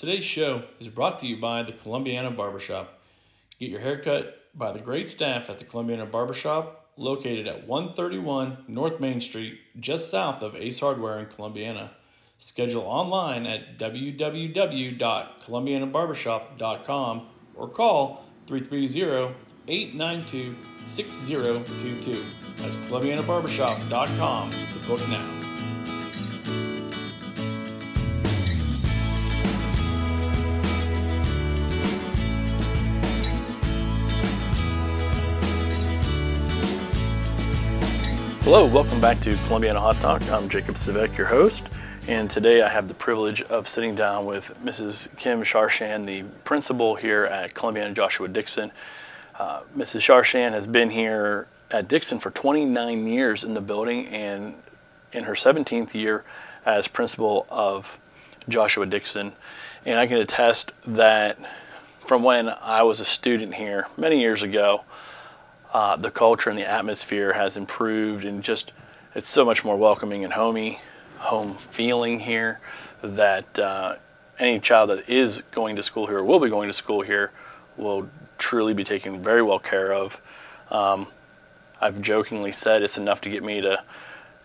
Today's show is brought to you by the Columbiana Barbershop. Get your haircut by the great staff at the Columbiana Barbershop, located at 131 North Main Street, just south of Ace Hardware in Columbiana. Schedule online at www.columbianabarbershop.com or call 330 892 6022. That's columbianabarbershop.com to book now. Hello, welcome back to Columbiana Hot Talk. I'm Jacob Savek, your host, and today I have the privilege of sitting down with Mrs. Kim Sharshan, the principal here at Columbiana Joshua Dixon. Uh, Mrs. Sharshan has been here at Dixon for 29 years in the building and in her 17th year as principal of Joshua Dixon. And I can attest that from when I was a student here many years ago, uh, the culture and the atmosphere has improved and just it's so much more welcoming and homey home feeling here that uh, any child that is going to school here or will be going to school here will truly be taken very well care of. Um, i've jokingly said it's enough to get me to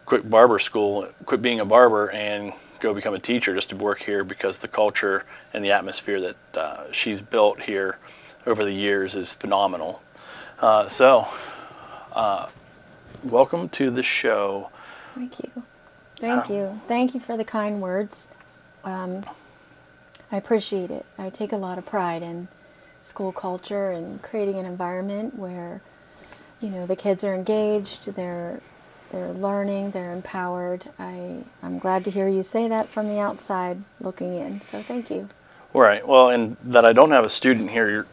quit barber school quit being a barber and go become a teacher just to work here because the culture and the atmosphere that uh, she's built here over the years is phenomenal uh, so, uh, welcome to the show. Thank you. Thank you. Thank you for the kind words. Um, I appreciate it. I take a lot of pride in school culture and creating an environment where, you know, the kids are engaged, they're they're learning, they're empowered. I I'm glad to hear you say that from the outside looking in. So thank you. All right. Well, and that I don't have a student here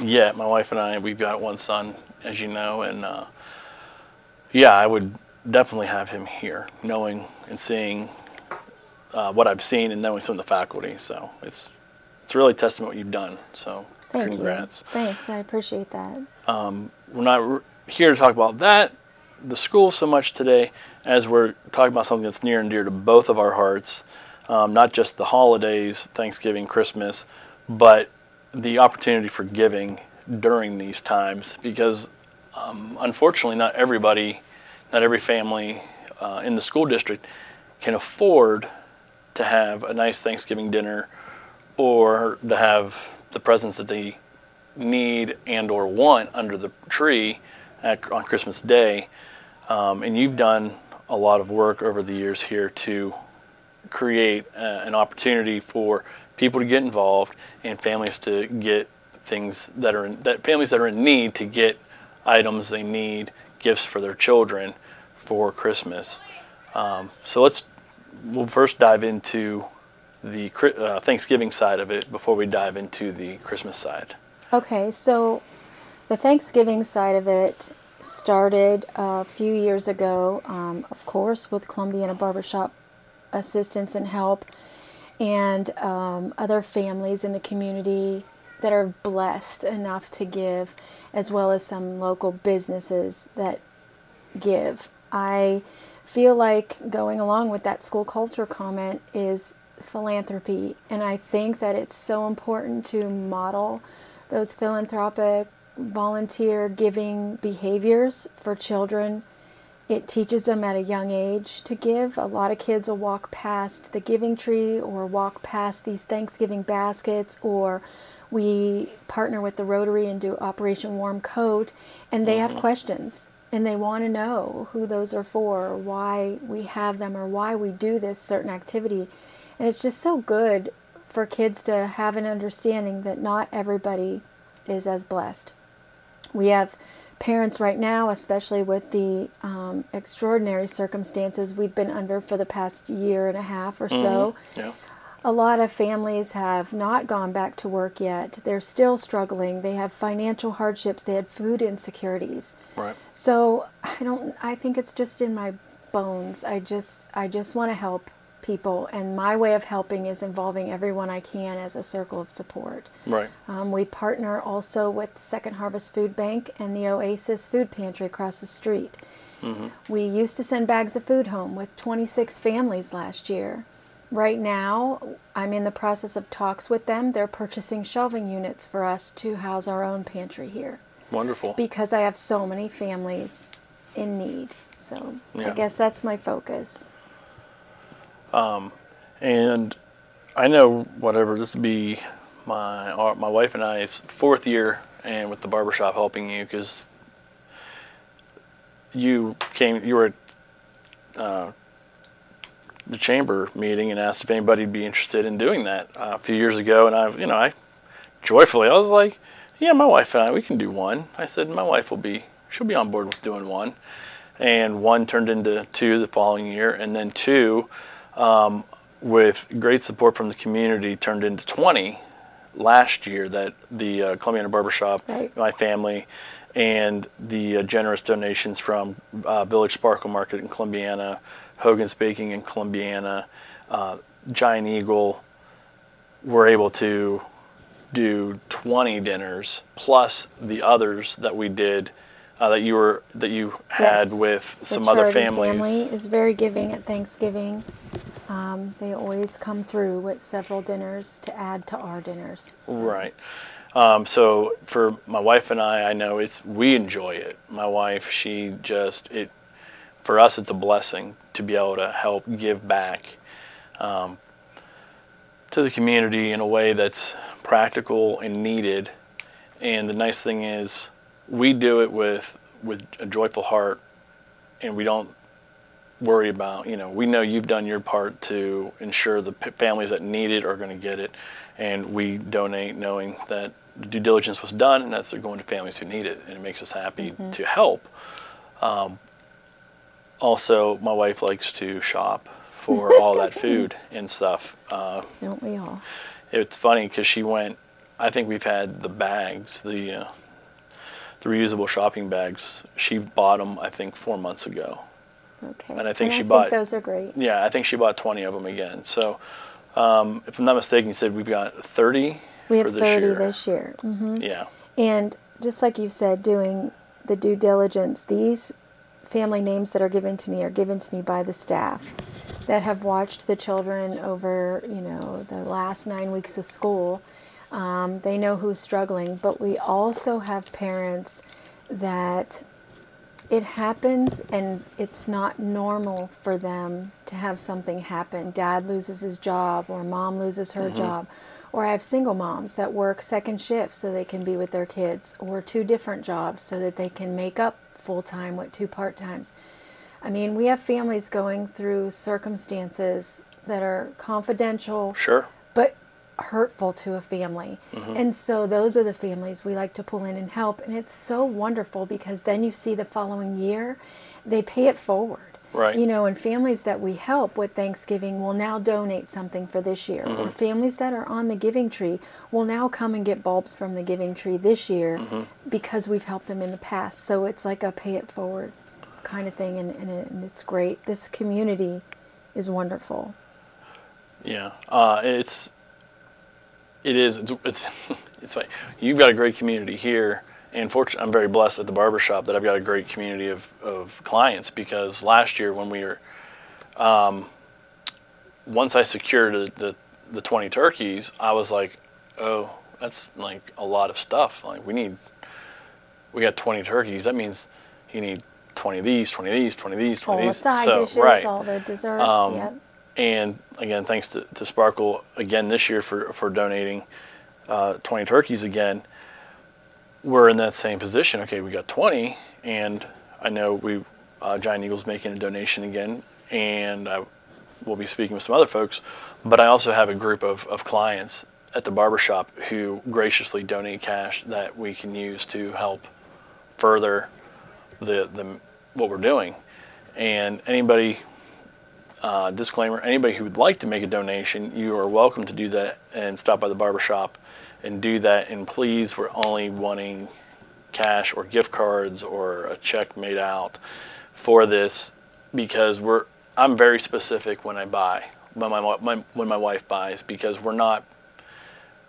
yeah, my wife and I, we've got one son, as you know, and uh, yeah, I would definitely have him here, knowing and seeing uh, what I've seen and knowing some of the faculty. So it's it's really testament what you've done. So Thank congrats. You. Thanks, I appreciate that. Um, we're not here to talk about that, the school so much today, as we're talking about something that's near and dear to both of our hearts. Um, not just the holidays, Thanksgiving, Christmas, but the opportunity for giving during these times because um, unfortunately not everybody not every family uh, in the school district can afford to have a nice thanksgiving dinner or to have the presents that they need and or want under the tree at, on christmas day. Um, and you've done a lot of work over the years here to create uh, an opportunity for people to get involved and families to get things that are in, that families that are in need to get items they need, gifts for their children for Christmas. Um, so let's we'll first dive into the uh, Thanksgiving side of it before we dive into the Christmas side. Okay, so the Thanksgiving side of it started a few years ago, um, of course, with Columbiana Barbershop assistance and help and um, other families in the community that are blessed enough to give, as well as some local businesses that give. I feel like going along with that school culture comment is philanthropy, and I think that it's so important to model those philanthropic, volunteer giving behaviors for children it teaches them at a young age to give. A lot of kids will walk past the giving tree or walk past these Thanksgiving baskets or we partner with the Rotary and do Operation Warm Coat and they have mm-hmm. questions and they want to know who those are for or why we have them or why we do this certain activity. And it's just so good for kids to have an understanding that not everybody is as blessed. We have parents right now, especially with the um, extraordinary circumstances we've been under for the past year and a half or so. Mm-hmm. Yeah. A lot of families have not gone back to work yet. They're still struggling. They have financial hardships. They had food insecurities. Right. So I don't. I think it's just in my bones. I just. I just want to help people, and my way of helping is involving everyone I can as a circle of support. Right. Um, we partner also with Second Harvest Food Bank and the Oasis Food Pantry across the street. Mm-hmm. We used to send bags of food home with 26 families last year. Right now, I'm in the process of talks with them. They're purchasing shelving units for us to house our own pantry here Wonderful. because I have so many families in need. So Yeah. I guess that's my focus. And I know whatever this would be my our- my wife and I's fourth year and with the barbershop helping you because you came you were at uh, the chamber meeting and asked if anybody'd be interested in doing that uh, a few years ago. And I've you know I joyfully I was like yeah my wife and I we can do one. I said my wife will be she'll be on board with doing one. And one turned into two the following year. And then two um, with great support from the community turned into 20 last year that the uh, Columbiana Barbershop, Right. my family, and the uh, generous donations from uh, Village Sparkle Market in Columbiana, Hogan's Baking in Columbiana, uh, Giant Eagle, were able to do 20 dinners plus the others that we did uh, that you were that you had Yes. with some other families. family is very giving at Thanksgiving. Um, they always come through with several dinners to add to our dinners. So- Right. Um, so for my wife and I, I know it's we enjoy it. My wife, she just it for us, it's a blessing to be able to help give back um, to the community in a way that's practical and needed. And the nice thing is, we do it with with a joyful heart, and we don't worry about you know we know you've done your part to ensure the p- families that need it are going to get it. And we donate knowing that due diligence was done and that's they're going to families who need it. And it makes us happy to help. Um, also my wife likes to shop for all that food and stuff uh, Don't we all? it's funny because she went i think we've had the bags the uh, the reusable shopping bags. She bought them i think four months ago Okay. And I think she think bought- those are great. yeah, I think she bought 20 of them again. So, um, if I'm not mistaken, you said we've got 30 We for have this 30 year. this year. hmm Yeah, And just like you said, doing the due diligence, these family names that are given to me are given to me by the staff that have watched the children over, you know, the last nine weeks of school. Um, they know who's struggling, but we also have parents that it happens and it's not normal for them to have something happen. Dad loses his job or mom loses her mm-hmm. job. Or I have single moms that work second shift so they can be with their kids or two different jobs so that they can make up full time with two part times. I mean, we have families going through circumstances that are confidential sure. but hurtful to a family. Mm-hmm. And so those are the families we like to pull in and help. And it's so wonderful because then you see the following year, they pay it forward. Right. You know, and families that we help with Thanksgiving will now donate something for this year. Mm-hmm. Or families that are on the giving tree will now come and get bulbs from the giving tree this year Mm-hmm. because we've helped them in the past. So it's like a pay it forward kind of thing. And, and, it, and it's great. This community is wonderful. Yeah, uh, it's it is it's it's, it's like you've got a great community here, and fortunately, I'm very blessed at the barbershop that I've got a great community of, of clients because last year when we were, um, once I secured the, the the 20 turkeys, I was like, oh, that's like a lot of stuff. Like we need, we got 20 turkeys. That means you need 20 of these, 20 of these, 20 of these, 20 All of the these. side so, dishes, right. all the desserts. Um, yep. And again, thanks to, to Sparkle again this year for, for donating uh, 20 turkeys again. We're in that same position. Okay, we got 20, and I know we uh, Giant Eagle's making a donation again, and I will be speaking with some other folks. But I also have a group of, of clients at the barbershop who graciously donate cash that we can use to help further the, the what we're doing. And anybody uh, disclaimer anybody who would like to make a donation, you are welcome to do that and stop by the barbershop and do that. And please, we're only wanting cash or gift cards or a check made out for this because we're I'm very specific when I buy when my, my when my wife buys because we're not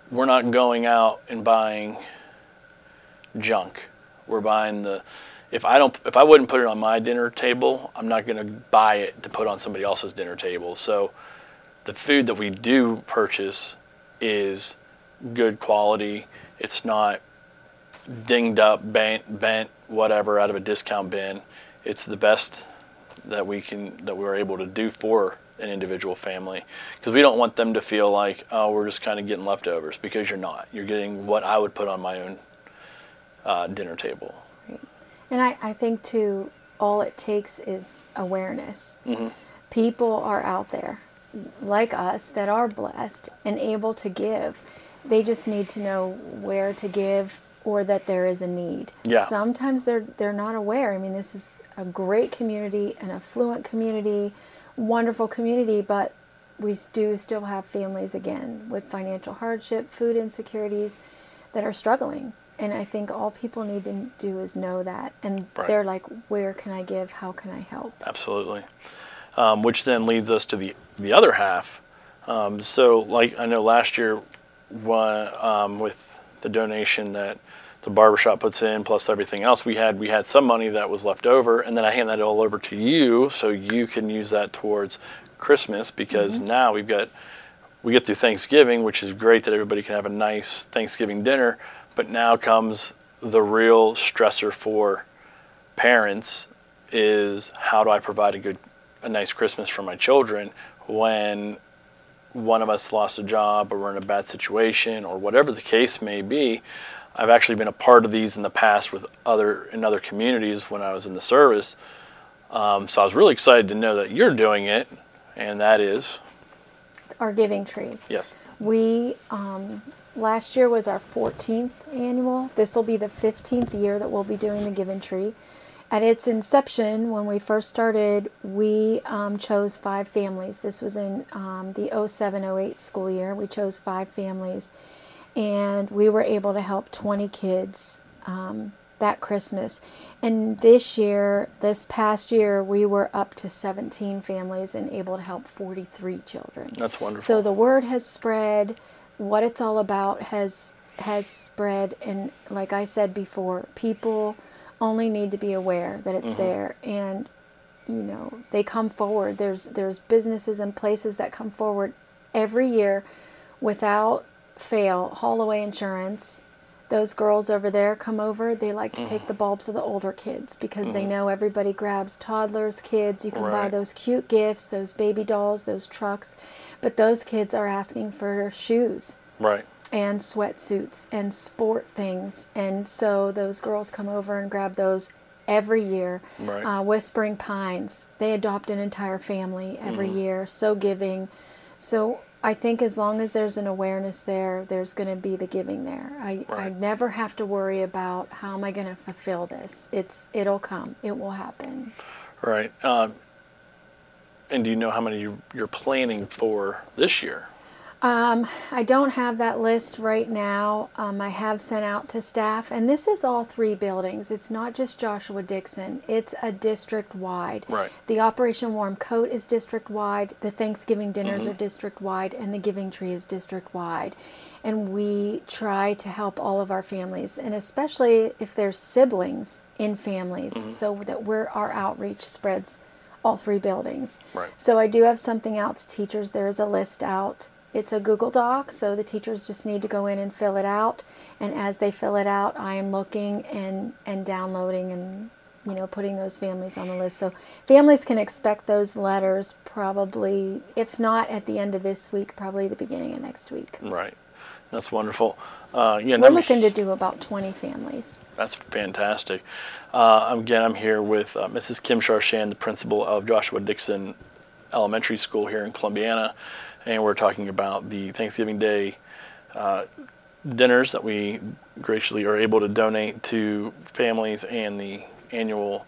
we're not going out and buying junk. We're buying the if I don't if I wouldn't put it on my dinner table, I'm not going to buy it to put on somebody else's dinner table. So the food that we do purchase is good quality. It's not dinged up, bent, bent, whatever out of a discount bin. It's the best that we can that we're able to do for an individual family because we don't want them to feel like oh we're just kind of getting leftovers because you're not. You're getting what I would put on my own uh, dinner table. And I, I think too, all it takes is awareness. Mm-hmm. People are out there, like us, that are blessed and able to give. They just need to know where to give or that there is a need. Yeah. Sometimes they're they're not aware. I mean, this is a great community, an affluent community, wonderful community, but we do still have families again with financial hardship, food insecurities that are struggling. And I think all people need to do is know that. And Right. they're like, where can I give? How can I help? Absolutely. Um, which then leads us to the the other half. Um, so, like I know last year, one, um, with the donation that the barbershop puts in plus everything else, we had we had some money that was left over, and then I hand that all over to you so you can use that towards Christmas because now we've got we get through Thanksgiving, which is great that everybody can have a nice Thanksgiving dinner, but now comes the real stressor for parents is how do I provide a good a nice Christmas for my children when one of us lost a job or we're in a bad situation or whatever the case may be. I've actually been a part of these in the past with other in other communities when I was in the service. Um, so I was really excited to know that you're doing it, and that is Our giving tree. yes, We, um, last year was our 14th annual. This will be the 15th year that we'll be doing the Giving Tree. At its inception, when we first started, we um, chose five families. This was in um, the 07 08 school year. We chose five families, and we were able to help 20 kids um, that Christmas. And this year, this past year, we were up to 17 families and able to help 43 children. that's wonderful. So the word has spread. What it's all about has has spread, and like I said before, people only need to be aware that it's mm-hmm. there, and you know they come forward. There's there's businesses and places that come forward every year, without fail. Holloway Insurance. Those girls over there come over. They like to take the bulbs of the older kids because they know everybody grabs toddlers, kids. You can buy those cute gifts, those baby dolls, those trucks. But those kids are asking for shoes right, and sweatsuits and sport things. And so those girls come over and grab those every year. Right. Uh, Whispering Pines, they adopt an entire family every Mm-hmm. year. So giving. So I think as long as there's an awareness there, there's going to be the giving there. I, I never have to worry about how am I going to fulfill this. It's it'll come. It will happen. right. Um, and do you know how many you're planning for this year? Um, I don't have that list right now. Um, I have sent out to staff, and this is all three buildings. It's not just Joshua Dixon, it's a district wide. Right. The Operation Warm Coat is district wide, the Thanksgiving dinners are district wide, and the Giving Tree is district wide. And we try to help all of our families, and especially if there's siblings in families, so that we're, our outreach spreads all three buildings. Right. So I do have something out to teachers. There is a list out. It's a Google Doc, so the teachers just need to go in and fill it out. And as they fill it out, I am looking and and downloading and you know putting those families on the list. So families can expect those letters probably, if not at the end of this week, probably the beginning of next week. Right. That's wonderful. Uh, yeah, We're looking to do about 20 families. That's fantastic. Uh, again, I'm here with uh, Mrs. Kim Sharshan, the principal of Joshua Dixon Elementary School here in Columbiana, and we're talking about the Thanksgiving Day uh, dinners that we graciously are able to donate to families and the annual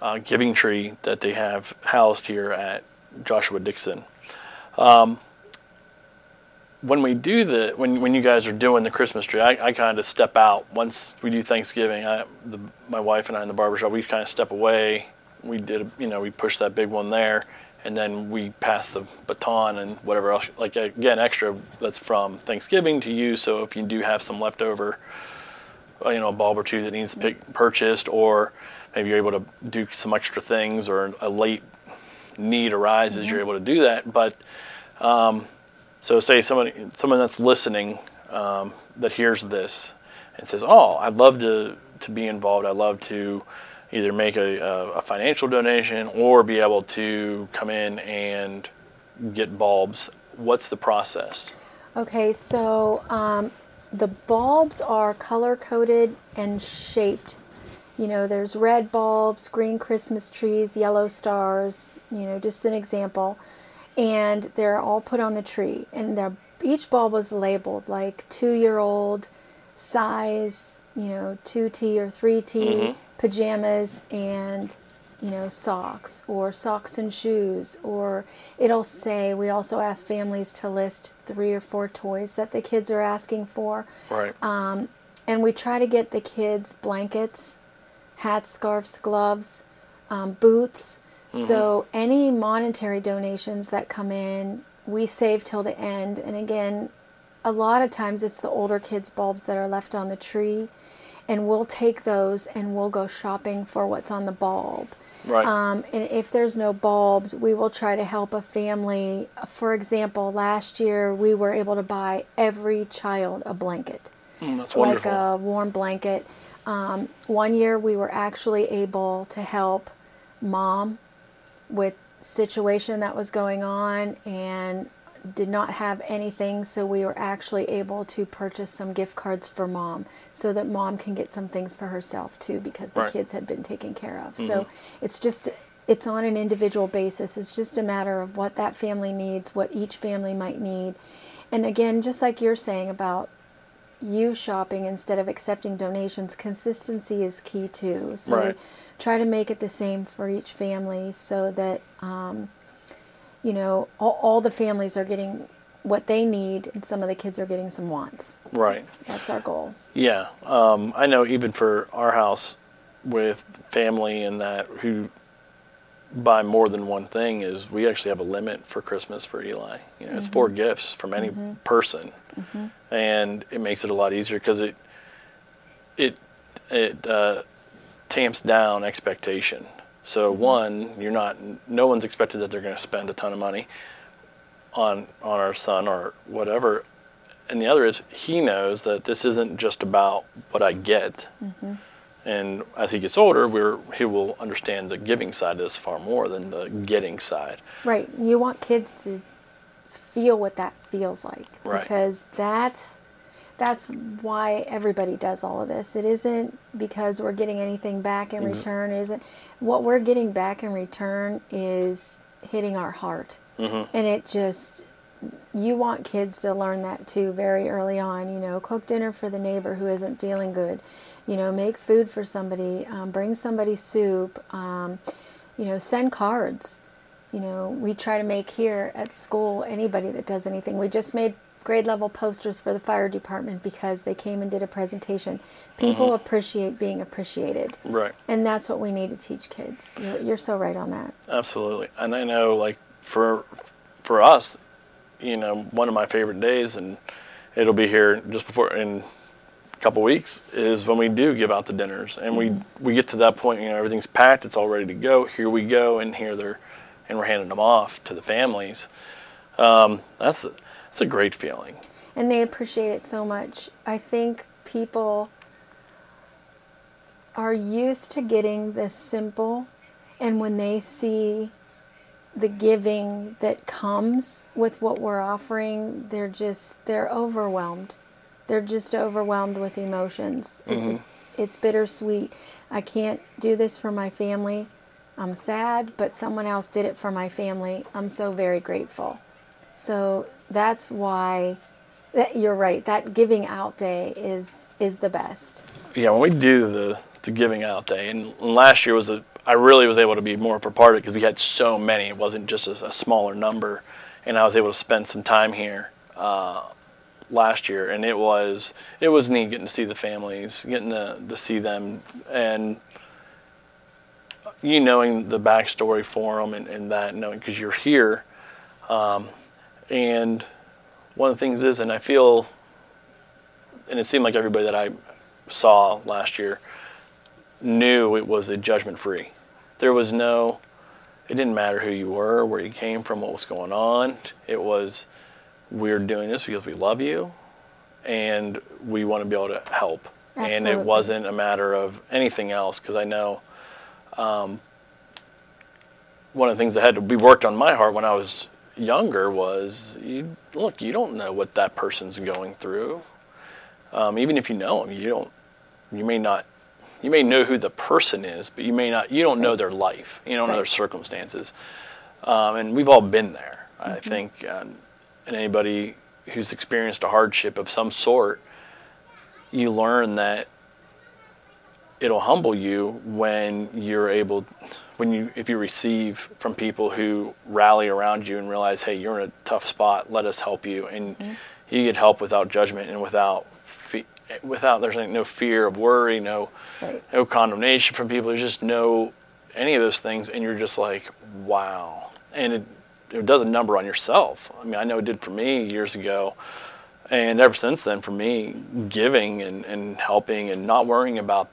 uh, giving tree that they have housed here at Joshua Dixon. when we do the when when you guys are doing the Christmas tree, I, I kind of step out once we do Thanksgiving. I, the, my wife and I in the barbershop, we kind of step away. We did, you know, we push that big one there, and then we pass the baton and whatever else. Like again, extra that's from Thanksgiving to you. So if you do have some leftover, uh, you know, a bulb or two that needs pick, purchased, or maybe you're able to do some extra things, or a late need arises, you're able to do that. But Um, so say somebody, someone that's listening um, that hears this and says, "Oh, I'd love to to be involved. I'd love to either make a, a, a financial donation or be able to come in and get bulbs." What's the process? Okay, so um, the bulbs are color coded and shaped. You know, there's red bulbs, green Christmas trees, yellow stars, you know, just an example. And they're all put on the tree. And they're, each bulb was labeled like two year old, size, you know, 2T or 3T, pajamas, and you know, socks or socks and shoes, or it'll say, we also ask families to list three or four toys that the kids are asking for. Right. Um, and we try to get the kids blankets, hats, scarves, gloves, um, boots. So any monetary donations that come in, we save till the end. And again, a lot of times it's the older kids' bulbs that are left on the tree. And we'll take those and we'll go shopping for what's on the bulb. right. Um, and if there's no bulbs, we will try to help a family. For example, last year we were able to buy every child a blanket, Mm, like wonderful. a warm blanket. Um, one year we were actually able to help mom with situation that was going on and did not have anything so we were actually able to purchase some gift cards for mom so that mom can get some things for herself too because the Right. kids had been taken care of so it's just it's on an individual basis it's just a matter of what that family needs what each family might need and again just like you're saying about you shopping instead of accepting donations, consistency is key too. So Right. try to make it the same for each family so that, um, you know, all, all the families are getting what they need and some of the kids are getting some wants. right. That's our goal. Yeah, um, I know even for our house with family and that who buy more than one thing is we actually have a limit for Christmas for Eli. You know, it's four gifts from any person, and it makes it a lot easier because it it it uh, tamps down expectation. So one, you're not no one's expected that they're going to spend a ton of money on on our son or whatever and the other is he knows that this isn't just about what I get. Mm-hmm. And as he gets older, we're, he will understand the giving side of this far more than the getting side. Right. You want kids to feel what that feels like Right. because that's that's why everybody does all of this. It isn't because we're getting anything back in return. It isn't what we're getting back in return is hitting our heart, Mm-hmm. and it just you want kids to learn that too very early on. You know, cook dinner for the neighbor who isn't feeling good. You know, make food for somebody. Um, bring somebody soup. Um, you know, send cards. You know, we try to make here at school anybody that does anything. We just made grade level posters for the fire department because they came and did a presentation. People appreciate being appreciated. Right. And that's what we need to teach kids. You're, you're so right on that. Absolutely. And I know, like, for, for us, you know, one of my favorite days, and it'll be here just before, in a couple weeks, is when we do give out the dinners. And we, we get to that point, you know, everything's packed, it's all ready to go. Here we go, and here they're, and we're handing them off to the families. Um, that's, that's a great feeling. and they appreciate it so much. I think people are used to getting this simple, and when they see the giving that comes with what we're offering, they're just they're overwhelmed. They're just overwhelmed with emotions. It's mm-hmm. it's bittersweet. I can't do this for my family. I'm sad, but someone else did it for my family. I'm so very grateful. So that's why that you're right. That giving out day is is the best. yeah, when we do the, the giving out day, and last year was a, I really was able to be more of a part of it because we had so many. It wasn't just a, a smaller number, and I was able to spend some time here uh, last year, and it was it was neat getting to see the families, getting to, to see them, and you knowing the backstory for them and, and that knowing because you're here, um, and one of the things is, and I feel, and it seemed like everybody that I saw last year knew it was a judgment free. There was no, it didn't matter who you were, where you came from, what was going on. It was we're doing this because we love you and we want to be able to help. And it wasn't a matter of anything else because I know um, one of the things that had to be worked on my heart when I was younger was you look, you don't know what that person's going through. Um, even if you know them, you don't. You may not. You may know who the person is, but you may not. You don't know their life. You don't know their circumstances. Um, and we've all been there. I think, um, and anybody who's experienced a hardship of some sort, you learn that it'll humble you when you're able when you if you receive from people who rally around you and realize hey you're in a tough spot let us help you. And mm-hmm. you get help without judgment and without fe- without there's like no fear of worry no Right. no condemnation from people. There's just no any of those things and you're just like wow. And it, it does a number on yourself. I mean i know it did for me years ago. And ever since then for me giving and, and helping and not worrying about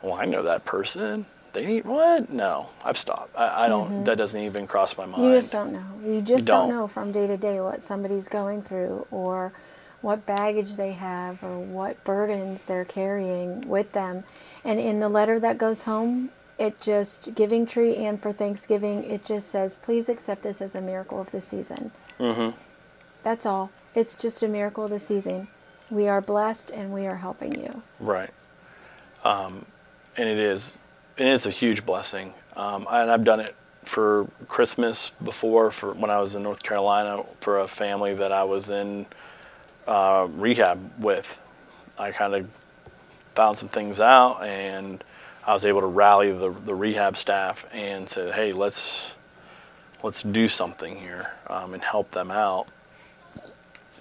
well i know that person they need what no i've stopped i, I don't that doesn't even cross my mind Mm-hmm. You just don't know. You just don't. don't. know from day to day what somebody's going through or what baggage they have or what burdens they're carrying with them. And in the letter that goes home, it just, Giving Tree and for Thanksgiving, it just says, please accept this as a miracle of the season. mm-hmm. That's all. It's just a miracle of the season. We are blessed and we are helping you. Right. Um, and it is, and it's a huge blessing. Um, and I've done it for Christmas before, for when I was in North Carolina for a family that I was in uh, rehab with. I kind of found some things out, and I was able to rally the, the rehab staff and said, "Hey, let's let's do something here um, and help them out."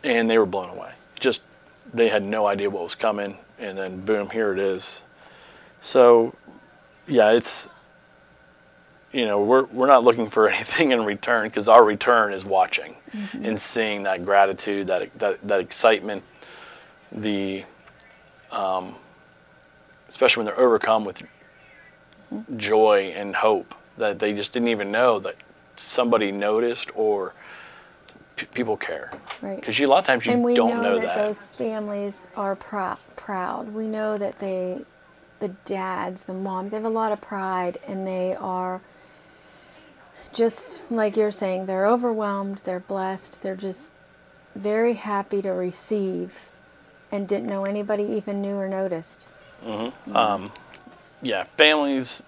And they were blown away. Just they had no idea what was coming, and then boom, here it is. So, yeah, it's you know we're we're not looking for anything in return because our return is watching and seeing that gratitude, that that that excitement, the um, especially when they're overcome with joy and hope that they just didn't even know that somebody noticed or p- people care. Right. Because you a lot of times you and we don't know, know, that, that. those families are prou- proud. We know that they, the dads, the moms, they have a lot of pride, and they are just like you're saying. They're overwhelmed. They're blessed. They're just very happy to receive, and didn't know anybody even knew or noticed. um, yeah, families,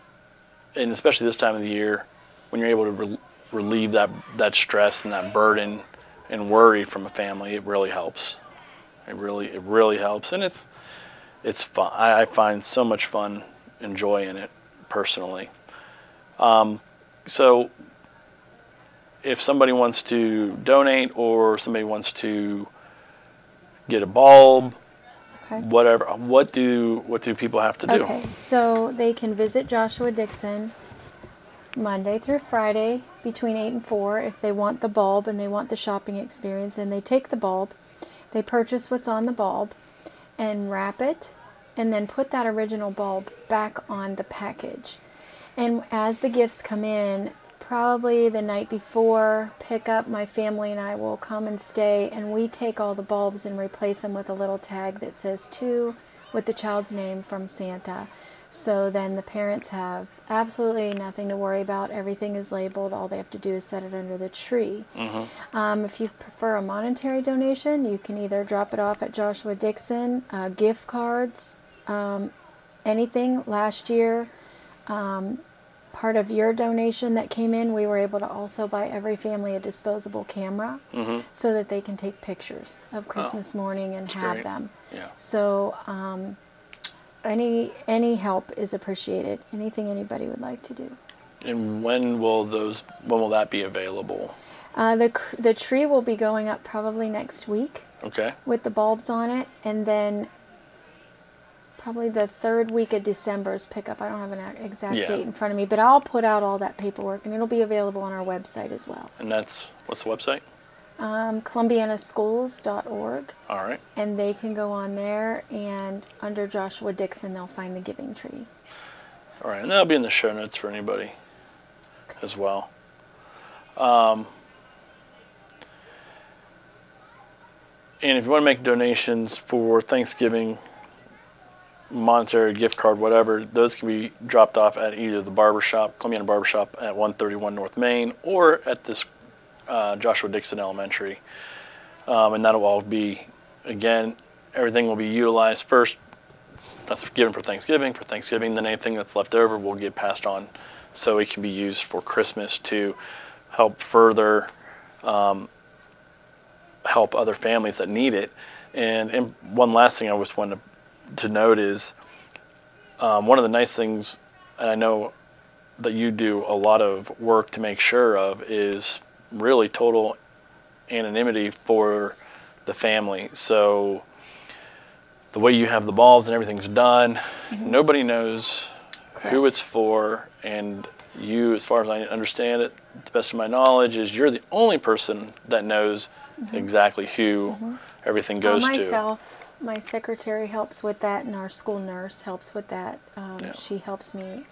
and especially this time of the year, when you're able to re- relieve that that stress and that burden and worry from a family, it really helps. It really it really helps, and it's it's fun. I, I find so much fun and joy in it personally. Um, so, if somebody wants to donate or somebody wants to get a bulb, Okay. whatever, what do what do people have to do? Okay, so they can visit Joshua Dixon Monday through Friday between 8 and 4 if they want the bulb and they want the shopping experience. And they take the bulb, they purchase what's on the bulb, and wrap it, and then put that original bulb back on the package. And as the gifts come in, probably the night before pick up my family and I will come and stay, and we take all the bulbs and replace them with a little tag that says to with the child's name from Santa. So then the parents have absolutely nothing to worry about. Everything is labeled. All they have to do is set it under the tree. Um, if you prefer a monetary donation, you can either drop it off at Joshua Dixon, uh, gift cards, um, anything. Last year, um, part of your donation that came in, we were able to also buy every family a disposable camera so that they can take pictures of Christmas morning and have great. them. Yeah. So um, any any help is appreciated. Anything anybody would like to do. And when will those? When will that be available? Uh, the the tree will be going up probably next week Okay. with the bulbs on it, and then probably the third week of December's pickup. I don't have an exact Yeah. date in front of me, but I'll put out all that paperwork, and it'll be available on our website as well. And that's what's the website? Um, ColumbianaSchools.org, All right. and they can go on there, and under Joshua Dixon, they'll find the Giving Tree. All right. And that'll be in the show notes for anybody as well. Um, and if you want to make donations for Thanksgiving, monetary gift card, whatever, those can be dropped off at either the barbershop, Columbiana Barbershop at 131 North Main, or at this uh, Joshua Dixon Elementary. Um, and that'll all be, again, everything will be utilized first. That's given for Thanksgiving. For Thanksgiving, then anything that's left over will get passed on so it can be used for Christmas to help further um, help other families that need it. And, and one last thing I just wanted to, to note is um, one of the nice things, and I know that you do a lot of work to make sure of, is really total anonymity for the family. So the way you have the bulbs and everything's done, mm-hmm. nobody knows who it's for, and you, as far as I understand it, the best of my knowledge, is you're the only person that knows mm-hmm. exactly who mm-hmm. everything goes myself, to. Myself, my secretary helps with that, and our school nurse helps with that. Um, yeah. She helps me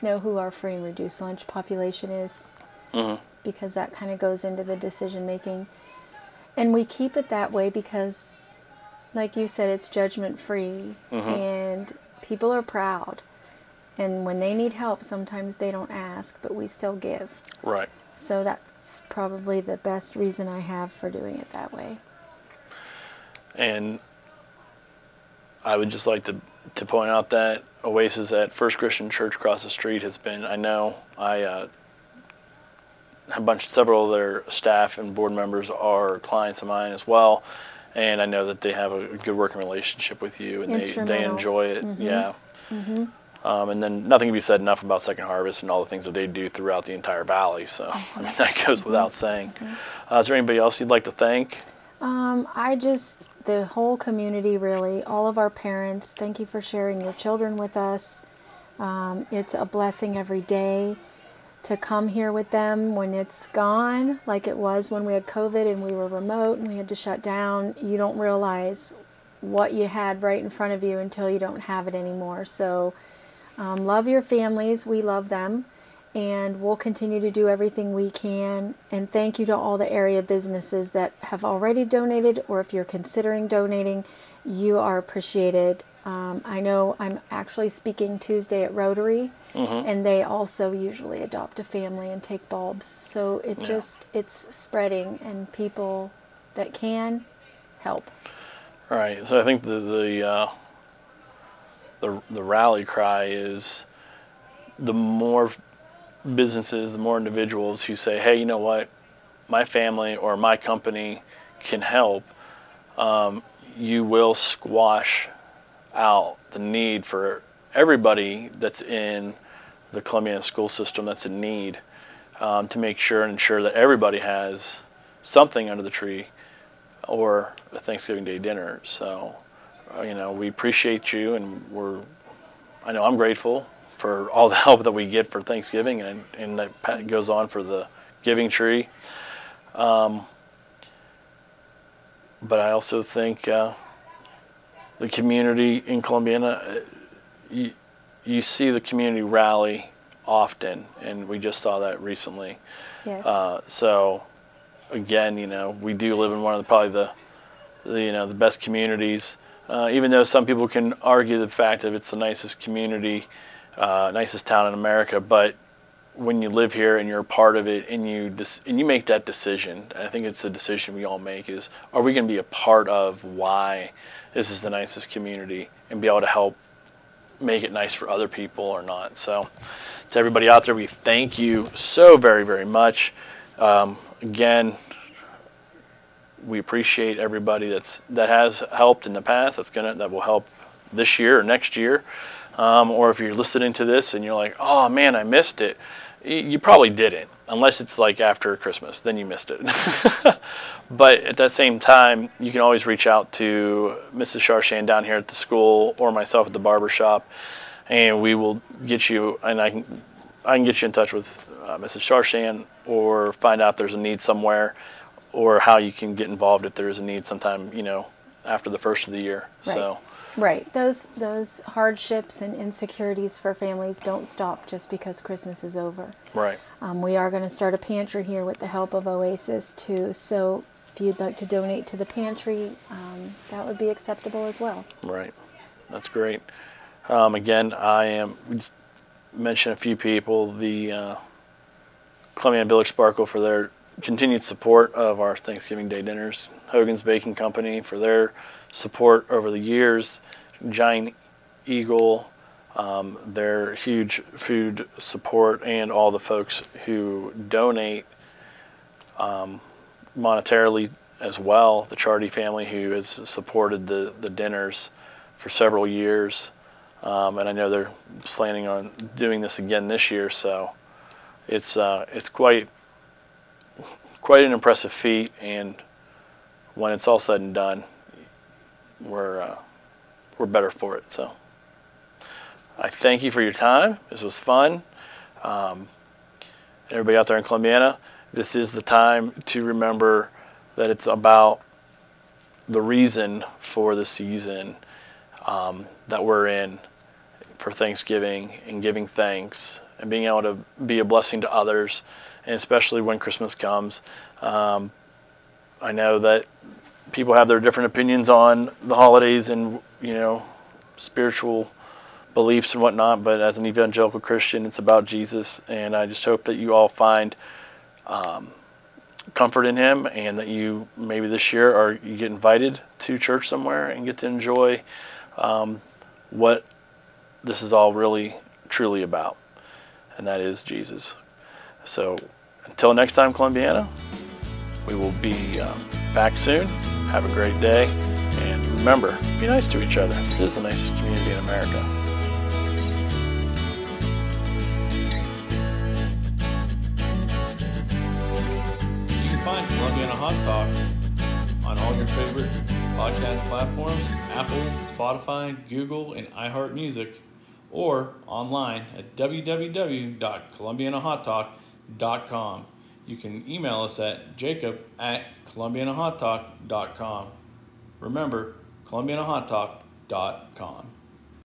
know who our free and reduced lunch population is, mm-hmm. Because that kind of goes into the decision making. And we keep it that way because, like you said, it's judgment free, mm-hmm. and people are proud. And when they need help, sometimes they don't ask, but we still give. Right. So that's probably the best reason I have for doing it that way. And I would just like to, to point out that Oasis at First Christian Church across the street has been, I know, I uh, a bunch, several of their staff and board members are clients of mine as well. And I know that they have a good working relationship with you and they, they enjoy it. Mm-hmm. Yeah. Mm-hmm. Um, and then nothing can be said enough about Second Harvest and all the things that they do throughout the entire valley. So, I mean, that goes without saying. Uh, is there anybody else you'd like to thank? Um, I just, the whole community really, all of our parents, thank you for sharing your children with us. Um, it's a blessing every day to come here with them when it's gone, like it was when we had COVID and we were remote and we had to shut down. You don't realize what you had right in front of you until you don't have it anymore. So, um, love your families. We love them. And we'll continue to do everything we can. And thank you to all the area businesses that have already donated, or if you're considering donating, you are appreciated. Um, I know I'm actually speaking Tuesday at Rotary, mm-hmm. and they also usually adopt a family and take bulbs. So it yeah. just it's spreading, and people that can help. All right. So I think the the uh, the the rally cry is the more businesses, the more individuals who say, "Hey, you know what? My family or my company can help." Um, you will squash out the need for everybody that's in the Columbia school system that's in need um, to make sure and ensure that everybody has something under the tree or a Thanksgiving Day dinner. So uh, you know, we appreciate you, and we're, I know I'm grateful for all the help that we get for Thanksgiving, and, and that goes on for the Giving Tree. Um, but I also think uh, the community in Columbiana, uh, you, you see the community rally often, and we just saw that recently. Yes. Uh, so, again, you know, we do live in one of the probably the, the you know the best communities uh, even though some people can argue the fact that it's the nicest community, uh, nicest town in America, but when you live here and you're a part of it and you dis- and you make that decision, I think it's the decision we all make is are we going to be a part of why this is the nicest community and be able to help make it nice for other people or not. So to everybody out there, we thank you so very very much. Um, again, we appreciate everybody that's that has helped in the past. That's gonna that will help this year or next year. Um, or if you're listening to this and you're like, oh man, I missed it, you probably didn't, unless it's like after Christmas, then you missed it. but at that same time, you can always reach out to Mrs. Sharshan down here at the school or myself at the barber shop, and we will get you, and I can, I can get you in touch with uh, Mrs. Sharshan or find out if there's a need somewhere or how you can get involved if there is a need sometime, you know, after the first of the year. Right. So, Right. Those those hardships and insecurities for families don't stop just because Christmas is over. right. Um, we are going to start a pantry here with the help of Oasis too. So if you'd like to donate to the pantry, um, that would be acceptable as well. Right. That's great. Um, again, I am, we just mention a few people, the uh, Columbia Village Sparkle for their continued support of our Thanksgiving Day dinners, Hogan's Baking Company for their support over the years, Giant Eagle, um, their huge food support, and all the folks who donate um, monetarily as well. The Charity family who has supported the, the dinners for several years. Um, and I know they're planning on doing this again this year, so it's uh, it's quite quite an impressive feat. And when it's all said and done, we're uh, we're better for it. So I thank you for your time. This was fun. Um, everybody out there in Columbiana, this is the time to remember that it's about the reason for the season um, that we're in for Thanksgiving and giving thanks and being able to be a blessing to others, and especially when Christmas comes. Um, I know that people have their different opinions on the holidays and you know spiritual beliefs and whatnot, but as an evangelical Christian, it's about Jesus, and I just hope that you all find um, comfort in Him, and that you maybe this year or you get invited to church somewhere and get to enjoy um, what this is all really truly about, and that is Jesus. So until next time, Columbiana, we will be um, back soon. Have a great day, and remember, be nice to each other. This is the nicest community in America. You can find Columbiana Hot Talk on all your favorite podcast platforms Apple, Spotify, Google, and iHeartMusic, or online at www.columbianahottalk.com. You can email us at jacob at columbianahottalk.com. Remember, columbianahottalk.com.